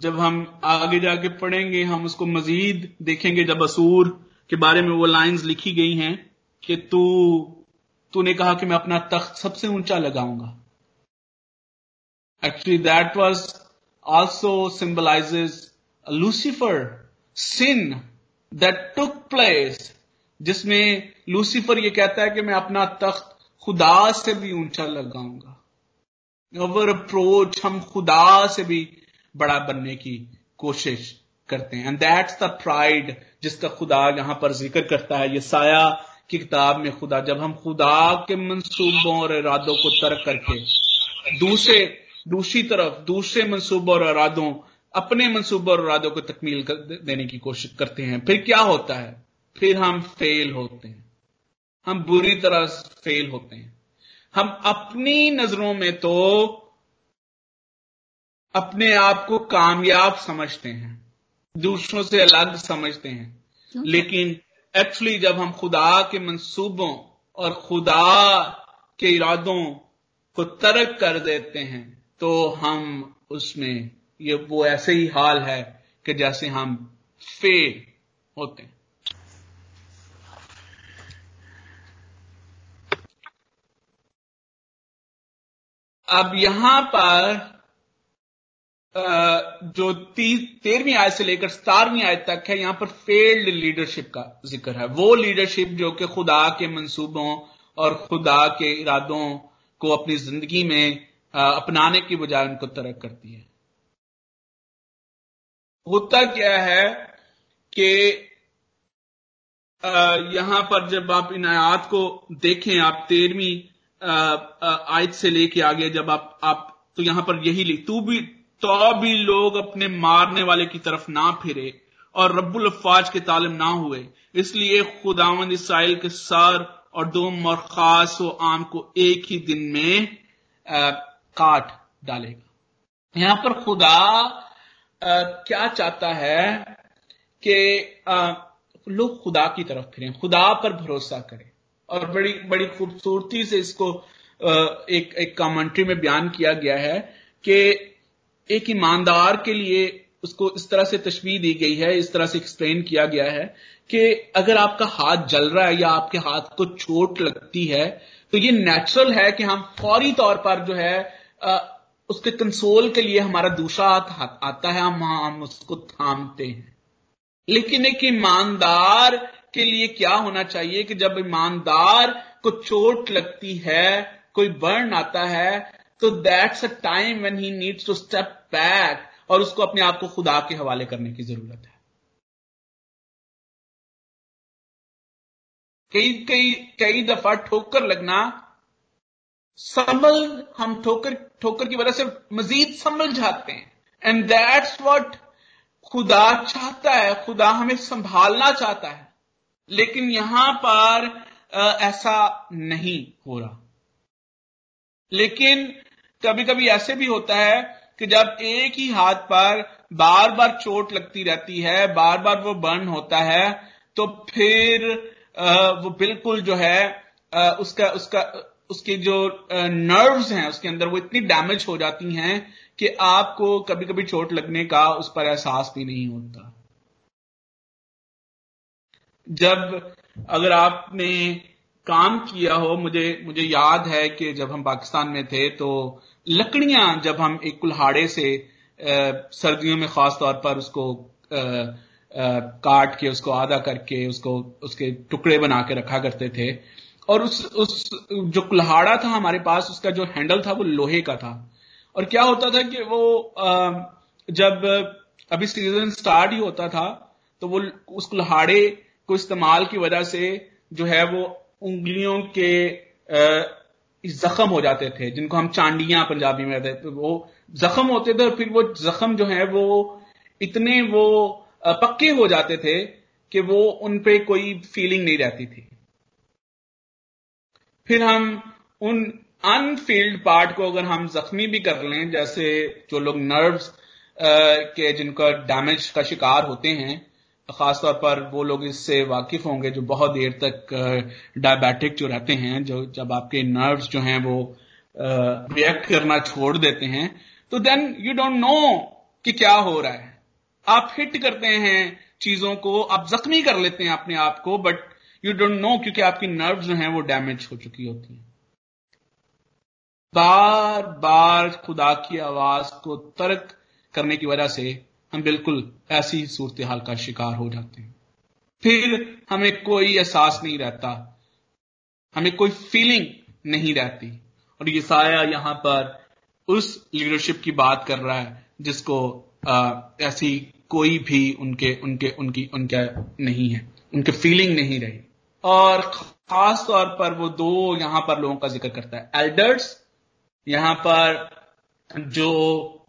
जब हम आगे जाके पढ़ेंगे हम उसको मजीद देखेंगे जब असूर के बारे में वो लाइंस लिखी गई हैं। कि तू तूने कहा कि मैं अपना तख्त सबसे ऊँचा लगाऊँगा। Actually that was also symbolizes Lucifer, sin that took place, जिसमें लूसीफर ये कहता है कि मैं अपना तख्त खुदा से भी ऊँचा लगाऊँगा। अवर अप्रोच हम खुदा से भी बड़ा बनने की कोशिश करते हैं। एंड दैट्स द प्राइड जिसका खुदा यहाँ पर ज़िक्र करता है। ये साया की किताब में खुदा जब हम खुदा के मंसूबों और इरादों को तर्क करके दूसरे दूसरी तरफ़ दूसरे मनसूबों और इरादों अपने मनसूबों और इरादों को तकमील कर देने की कोशिश करते हैं फिर क्या होता है? फिर हम फेल होते हैं। हम बुरी तरह फेल होते हैं। हम अपनी नज़रों में तो अपने आप को कामयाब समझते हैं दूसरों से अलग समझते हैं लेकिन एक्चुअली जब हम खुदा के मंसूबों और खुदा के इरादों को तर्क कर देते हैं तो हम उसमें, ये वो ऐसे ही हाल है कि जैसे हम फेल होते हैं। अब यहाँ पर जो तेरहवीं आयत से लेकर सतारहवीं आयत तक है, यहाँ पर फेल्ड लीडरशिप का ज़िक्र है। वो लीडरशिप जो कि खुदा के मंसूबों और खुदा के इरादों को अपनी ज़िंदगी में अपनाने की बजाय उनको तरक करती है। होता क्या है कि यहाँ पर जब आप इन आयात को देखें, आप तेरहवीं आयत से लेके आगे जब आप आप तो यहाँ पर यही लिख, तू भी तो भी लोग अपने मारने वाले की तरफ़ ना फिरे और रब्बुल अफाज के तालिम ना हुए। इसलिए खुदावन इसराइल के सर और दुम और खास व आम को एक ही दिन में आ, काट डालेगा। यहाँ पर खुदा आ, क्या चाहता है कि लोग खुदा की तरफ़ फिरें खुदा पर भरोसा करें। और बड़ी बड़ी खूबसूरती से इसको आ, एक एक कमेंट्री में बयान किया गया है कि एक ईमानदार के लिए उसको इस तरह से तशवीर दी गई है इस तरह से एक्सप्लेन किया गया है कि अगर आपका हाथ जल रहा है या आपके हाथ को चोट लगती है तो ये नेचुरल है कि हम फौरी तौर पर जो है आ, उसके कंसोल के लिए हमारा दूसरा हाथ आता है हम हम उसको थामते हैं। लेकिन एक ईमानदार के लिए क्या होना चाहिए कि जब ईमानदार को चोट लगती है कोई बर्न आता है तो that's a time when he needs to step back और उसको अपने आप को खुदा के हवाले करने की ज़रूरत है। कई कई कई दफ़ा ठोकर लगना, संभल, हम ठोकर ठोकर की वजह से मजीद संभल जाते हैं। एंड दैट्स व्हाट खुदा चाहता है, खुदा हमें संभालना चाहता है। लेकिन यहाँ पर ऐसा नहीं हो रहा। लेकिन कभी कभी ऐसे भी होता है कि जब एक ही हाथ पर बार बार चोट लगती रहती है बार बार वो बर्न होता है तो फिर वो बिल्कुल जो है उसका उसका, उसके जो नर्व्स हैं उसके अंदर वो इतनी डैमेज हो जाती हैं कि आपको कभी कभी चोट लगने का उस पर एहसास भी नहीं होता। जब अगर आपने काम किया हो, मुझे मुझे याद है कि जब हम पाकिस्तान में थे तो लकड़ियाँ जब हम एक कुल्हाड़े से सर्दियों में खास तौर पर उसको आ, आ, काट के उसको आधा करके उसको उसके टुकड़े बना के रखा करते थे। और उस उस जो कुल्हाड़ा था हमारे पास उसका जो हैंडल था वो लोहे का था। और क्या होता था कि वो आ, जब अभी सीज़न स्टार्ट ही होता था तो वो उस कुल्हाड़े को इस्तेमाल की वजह से जो है वो उंगलियों के जख्म हो जाते थे, जिनको हम चांडियाँ पंजाबी में कहते तो वो जख्म होते थे और फिर वो जख्म जो है वो इतने वो पक्के हो जाते थे कि वो उन पे कोई फीलिंग नहीं रहती थी। फिर हम उन अनफील्ड पार्ट को अगर हम जख्मी भी कर लें, जैसे जो लोग नर्व्स के जिनका डैमेज का शिकार होते हैं खासतौर पर वो लोग इससे वाकिफ होंगे जो बहुत देर तक डायबिटिक जो रहते हैं, जो जब आपके नर्व्स जो हैं वो रिएक्ट करना छोड़ देते हैं तो देन यू डोंट नो कि क्या हो रहा है। आप हिट करते हैं चीज़ों को, आप जख्मी कर लेते हैं अपने आप को बट यू डोंट नो क्योंकि आपकी नर्व जो हैं वो डैमेज हो चुकी होती हैं। बार बार खुदा की आवाज़ को तर्क करने की वजह से हम बिल्कुल ऐसी सूरत हाल का शिकार हो जाते हैं। फिर हमें कोई एहसास नहीं रहता हमें कोई फीलिंग नहीं रहती। और ये साया यहाँ पर उस लीडरशिप की बात कर रहा है जिसको आ, ऐसी कोई भी उनके उनके उनकी उनका नहीं है उनके फीलिंग नहीं रही। और खास तौर पर वो दो यहाँ पर लोगों का ज़िक्र करता है। एल्डर्स यहाँ पर जो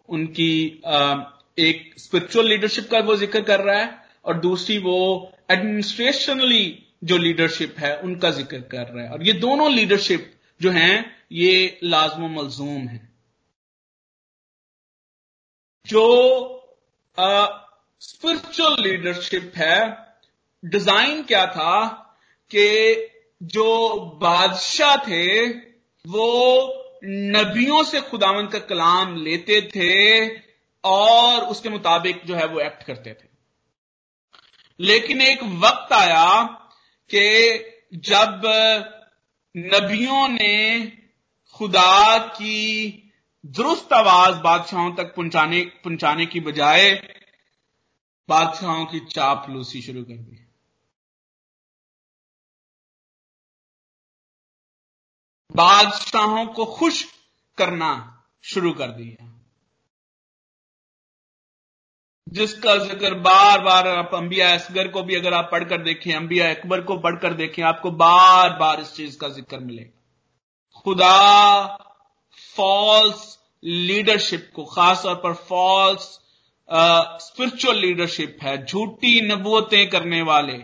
उनकी आ, एक स्पिरिचुअल लीडरशिप का वो ज़िक्र कर रहा है और दूसरी वो एडमिनिस्ट्रेशनली जो लीडरशिप है, उनका ज़िक्र कर रहा है। और ये दोनों लीडरशिप जो हैं, ये लाजम मलजूम है। जो स्पिरिचुअल लीडरशिप है डिज़ाइन क्या था कि जो बादशाह थे, वो नबियों से खुदावन का कलाम लेते थे और उसके मुताबिक जो है वो एक्ट करते थे। लेकिन एक वक्त आया कि जब नबियों ने खुदा की दुरुस्त आवाज़ बादशाहों तक पहुँचाने पहुँचाने की बजाय बादशाहों की चापलूसी शुरू कर दी। बादशाहों को खुश करना शुरू कर दिया। जिसका ज़िक्र बार बार आप अंबिया असगर को भी अगर आप पढ़कर देखें, अंबिया अकबर को पढ़कर देखें, आपको बार बार इस चीज़ का ज़िक्र मिलेगा। खुदा फॉल्स लीडरशिप को खास तौर पर फॉल्स स्पिरिचुअल लीडरशिप है, झूठी नबूतें करने वाले,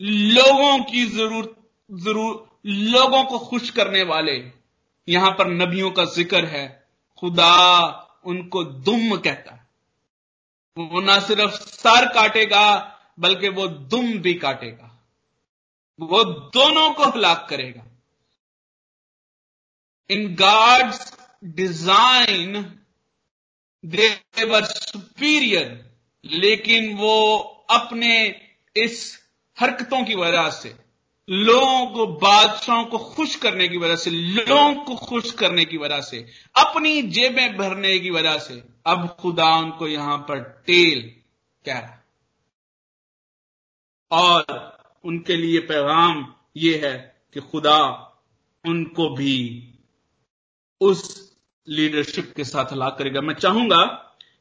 लोगों की ज़रूरत ज़रूर, लोगों को खुश करने वाले, यहाँ पर नबियों का ज़िक्र है, खुदा उनको दुम कहता है। वो ना सिर्फ़ सर काटेगा, बल्कि वो दुम भी काटेगा। वो दोनों को हलाक करेगा। In gods design their superior लेकिन वो अपने इस हरकतों की वजह से लोगों को बादशाहों को खुश करने की वजह से, लोगों को खुश करने की वजह से, अपनी जेबें भरने की वजह से, अब खुदा उनको यहाँ पर टेल कह रहा और उनके लिए पैगाम यह है कि खुदा उनको भी उस लीडरशिप के साथ हलाक करेगा। मैं चाहूँगा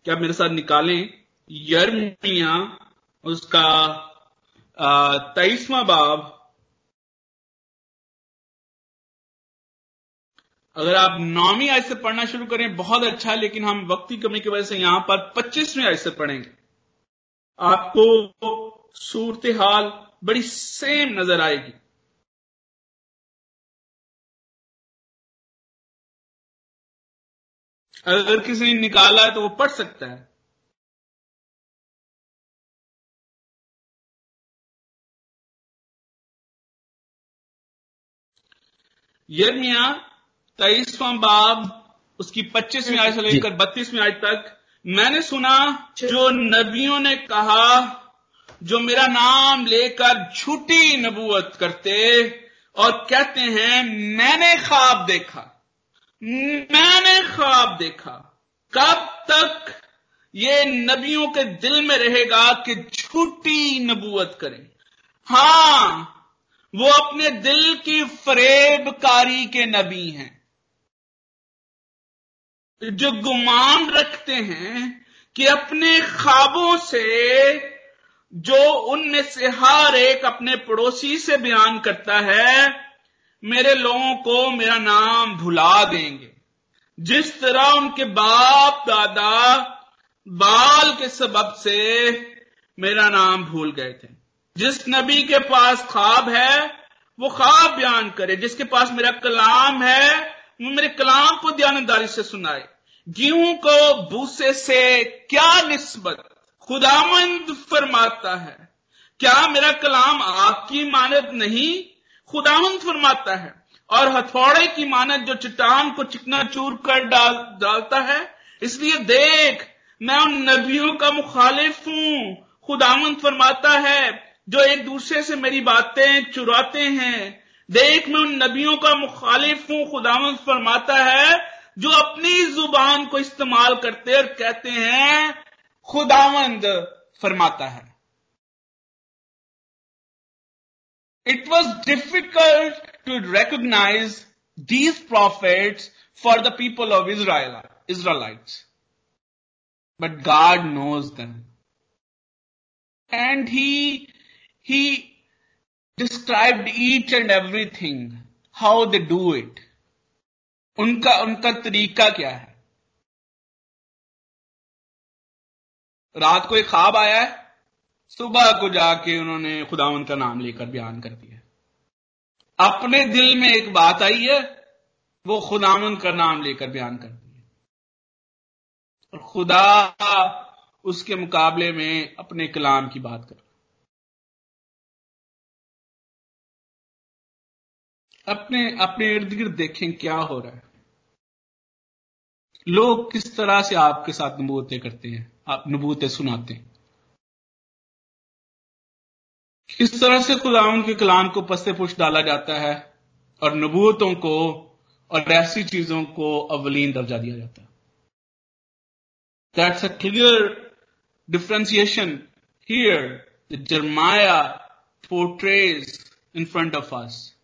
कि आप मेरे साथ निकालें यर्मिया, उसका तेईसवा बाब अगर आप नौवीं आयत से पढ़ना शुरू करें, बहुत अच्छा है लेकिन हम वक्त की कमी की वजह से यहाँ पर पच्चीसवीं आयत से पढ़ेंगे। आपको सूरत हाल बड़ी सेम नज़र आएगी। अगर किसी ने निकाला है तो वो पढ़ सकता है। यर्मिया तेईसवां बाब उसकी पच्चीसवीं आयत से लेकर बत्तीसवीं आयत तक मैंने सुना जो नबियों ने कहा जो मेरा नाम लेकर झूठी नबूवत करते और कहते हैं मैंने ख्वाब देखा। मैंने ख्वाब देखा। कब तक ये नबियों के दिल में रहेगा कि झूठी नबूवत करें। हाँ वो अपने दिल की फरेबकारी के नबी हैं। जो गुमान रखते हैं कि अपने ख्वाबों से जो उनमें से हर एक अपने पड़ोसी से बयान करता है, मेरे लोगों को मेरा नाम भुला देंगे। जिस तरह उनके बाप, दादा, बाल के सबब से मेरा नाम भूल गए थे। जिस नबी के पास ख्वाब है, वो ख्वाब बयान करे। जिसके पास मेरा कलाम है मेरे कलाम को ध्यानदारी से सुनाए। गेहूँ को भूसे से क्या निस्बत? खुदामंद फरमाता है, क्या मेरा कलाम आपकी मानत नहीं? खुदामंद फरमाता है, और हथौड़े की मानत जो चट्टान को चिकना चूर कर डाल, डालता है, इसलिए देख, मैं उन नबियों का मुखालिफ हूँ। खुदामंद फरमाता है, जो एक दूसरे से मेरी बातें चुराते हैं देख मैं उन नबियों का मुखालिफ हूँ खुदावन फरमाता है, जो अपनी ज़ुबान को इस्तेमाल करते और कहते हैं, खुदावंद फरमाता है। It was difficult to recognise these prophets for the people of Israel Israelites but God knows and he he described each and everything, how they do it. उनका उनका तरीका क्या है? रात को एक ख्वाब आया है, सुबह को जाके उन्होंने खुदावन का नाम लेकर बयान कर दिया अपने दिल में एक बात आई है, वो खुदावन का नाम लेकर बयान कर दिया और खुदा उसके मुकाबले में अपने कलाम की बात कर अपने अपने इर्द गिर्द देखें क्या हो रहा है। लोग किस तरह से आपके साथ नबूतें करते हैं, आप नबूतें सुनाते हैं। किस तरह से खुदावन के कलाम को पस्ते पुश डाला जाता है और नबूतों को और ऐसी चीज़ों को अवलीन दर्जा दिया जाता है। That's a clear differentiation here Jeremiah portrays in front of us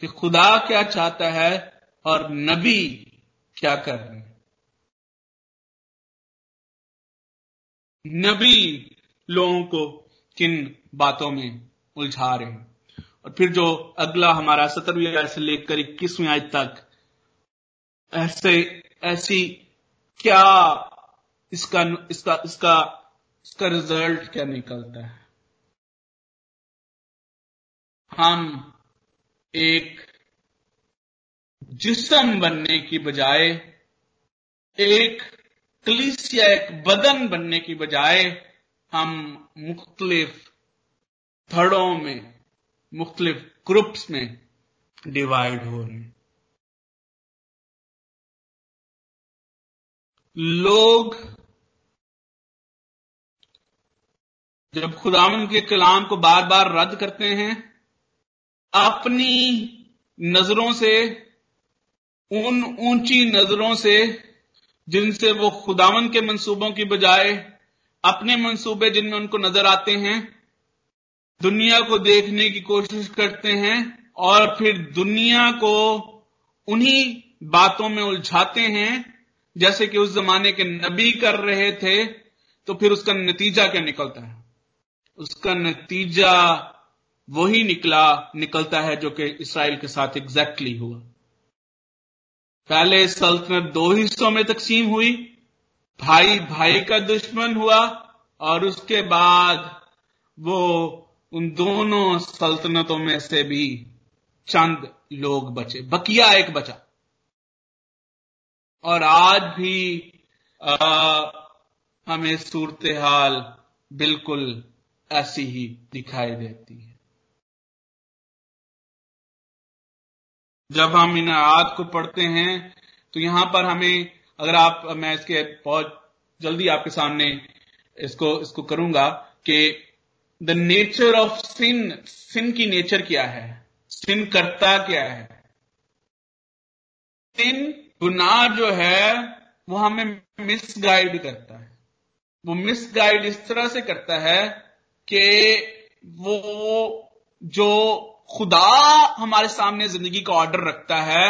कि खुदा क्या चाहता है और नबी क्या कर रहे हैं। नबी लोगों को किन बातों में उलझा रहे हैं। और फिर जो अगला हमारा सत्रहवीं आयत से लेकर इक्कीसवीं आयत तक, ऐसे, ऐसी क्या इसका इसका इसका इसका रिज़ल्ट क्या निकलता है? हम एक जिसम बनने की बजाय, एक कलिसिया, एक बदन बनने की बजाय हम मुख्तलिफ़ थड़ों में, मुख्तलिफ़ ग्रुप्स में डिवाइड हो रहे हैं। लोग जब खुदावन के कलाम को बार बार रद्द करते हैं अपनी नज़रों से, उन ऊँची नज़रों से, जिनसे वो खुदावन के मंसूबों की बजाय अपने मंसूबे जिनमें उनको नज़र आते हैं, दुनिया को देखने की कोशिश करते हैं और फिर दुनिया को उन्हीं बातों में उलझाते हैं, जैसे कि उस जमाने के नबी कर रहे थे तो फिर उसका नतीजा क्या निकलता है? उसका नतीजा वही निकला निकलता है जो कि इसराइल के साथ एग्जैक्टली हुआ। पहले सल्तनत दो हिस्सों में तकसीम हुई भाई भाई का दुश्मन हुआ और उसके बाद वो उन दोनों सल्तनतों में से भी चंद लोग बचे बकिया एक बचा। और आज भी आ, हमें सूरत हाल बिल्कुल ऐसी ही दिखाई देती है। जब हम इन आयात को पढ़ते हैं तो यहाँ पर हमें, अगर आप, मैं इसके बहुत जल्दी आपके सामने इसको इसको करूँगा कि the nature of sin sin की नेचर क्या है? सिन करता क्या है? सिन गुनाह जो है, वो हमें मिसगाइड करता है। वो मिसगाइड इस तरह से करता है कि वो, जो खुदा हमारे सामने ज़िंदगी का ऑर्डर रखता है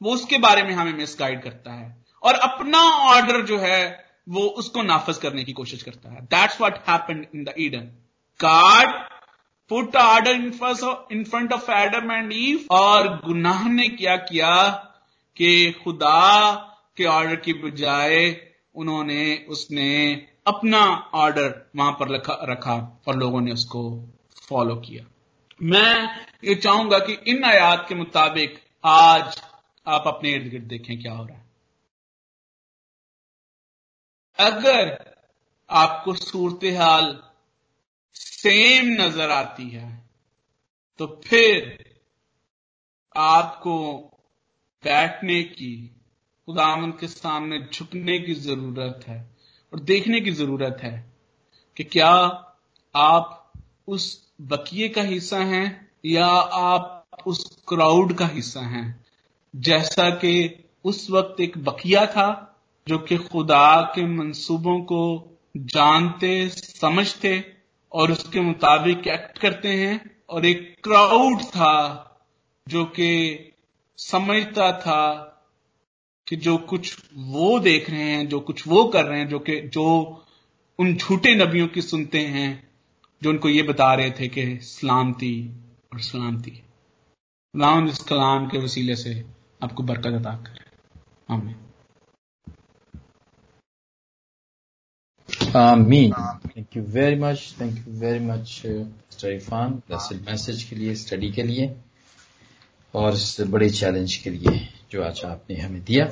वो उसके बारे में हमें मिसगाइड करता है। और अपना ऑर्डर जो है वो उसको नाफज करने की कोशिश करता है। That's what happen in the Eden God put order in front of Adam and Eve और गुनाह ने क्या किया कि खुदा के ऑर्डर की बजाय उन्होंने उसने अपना ऑर्डर वहाँ पर रखा, रखा और लोगों ने उसको फॉलो किया। मैं ये चाहूँगा कि इन आयात के मुताबिक आज आप अपने इर्द गिर्द देखें क्या हो रहा है। अगर आपको सूरत हाल सेम नज़र आती है तो फिर आपको बैठने की खुदामन के सामने झुकने की ज़रूरत है और देखने की ज़रूरत है कि क्या आप उस बकिए का हिस्सा हैं या आप उस क्राउड का हिस्सा हैं? जैसा कि उस वक्त एक बकिया था जो कि खुदा के मंसूबों को जानते, समझते और उसके मुताबिक एक्ट करते हैं और एक क्राउड था जो कि समझता था कि जो कुछ वो देख रहे हैं, जो कुछ वो कर रहे हैं, जो कि, जो उन झूठे नबियों की सुनते हैं जो उनको ये बता रहे थे कि सलामती और सलामती। राम इस कलाम के वसीले से आपको बरकत अदा करे। आमीन। आमीन। Thank you very much thank you very much Irfan message के लिए स्टडी के लिए और इस बड़े चैलेंज के लिए जो आज आपने हमें दिया।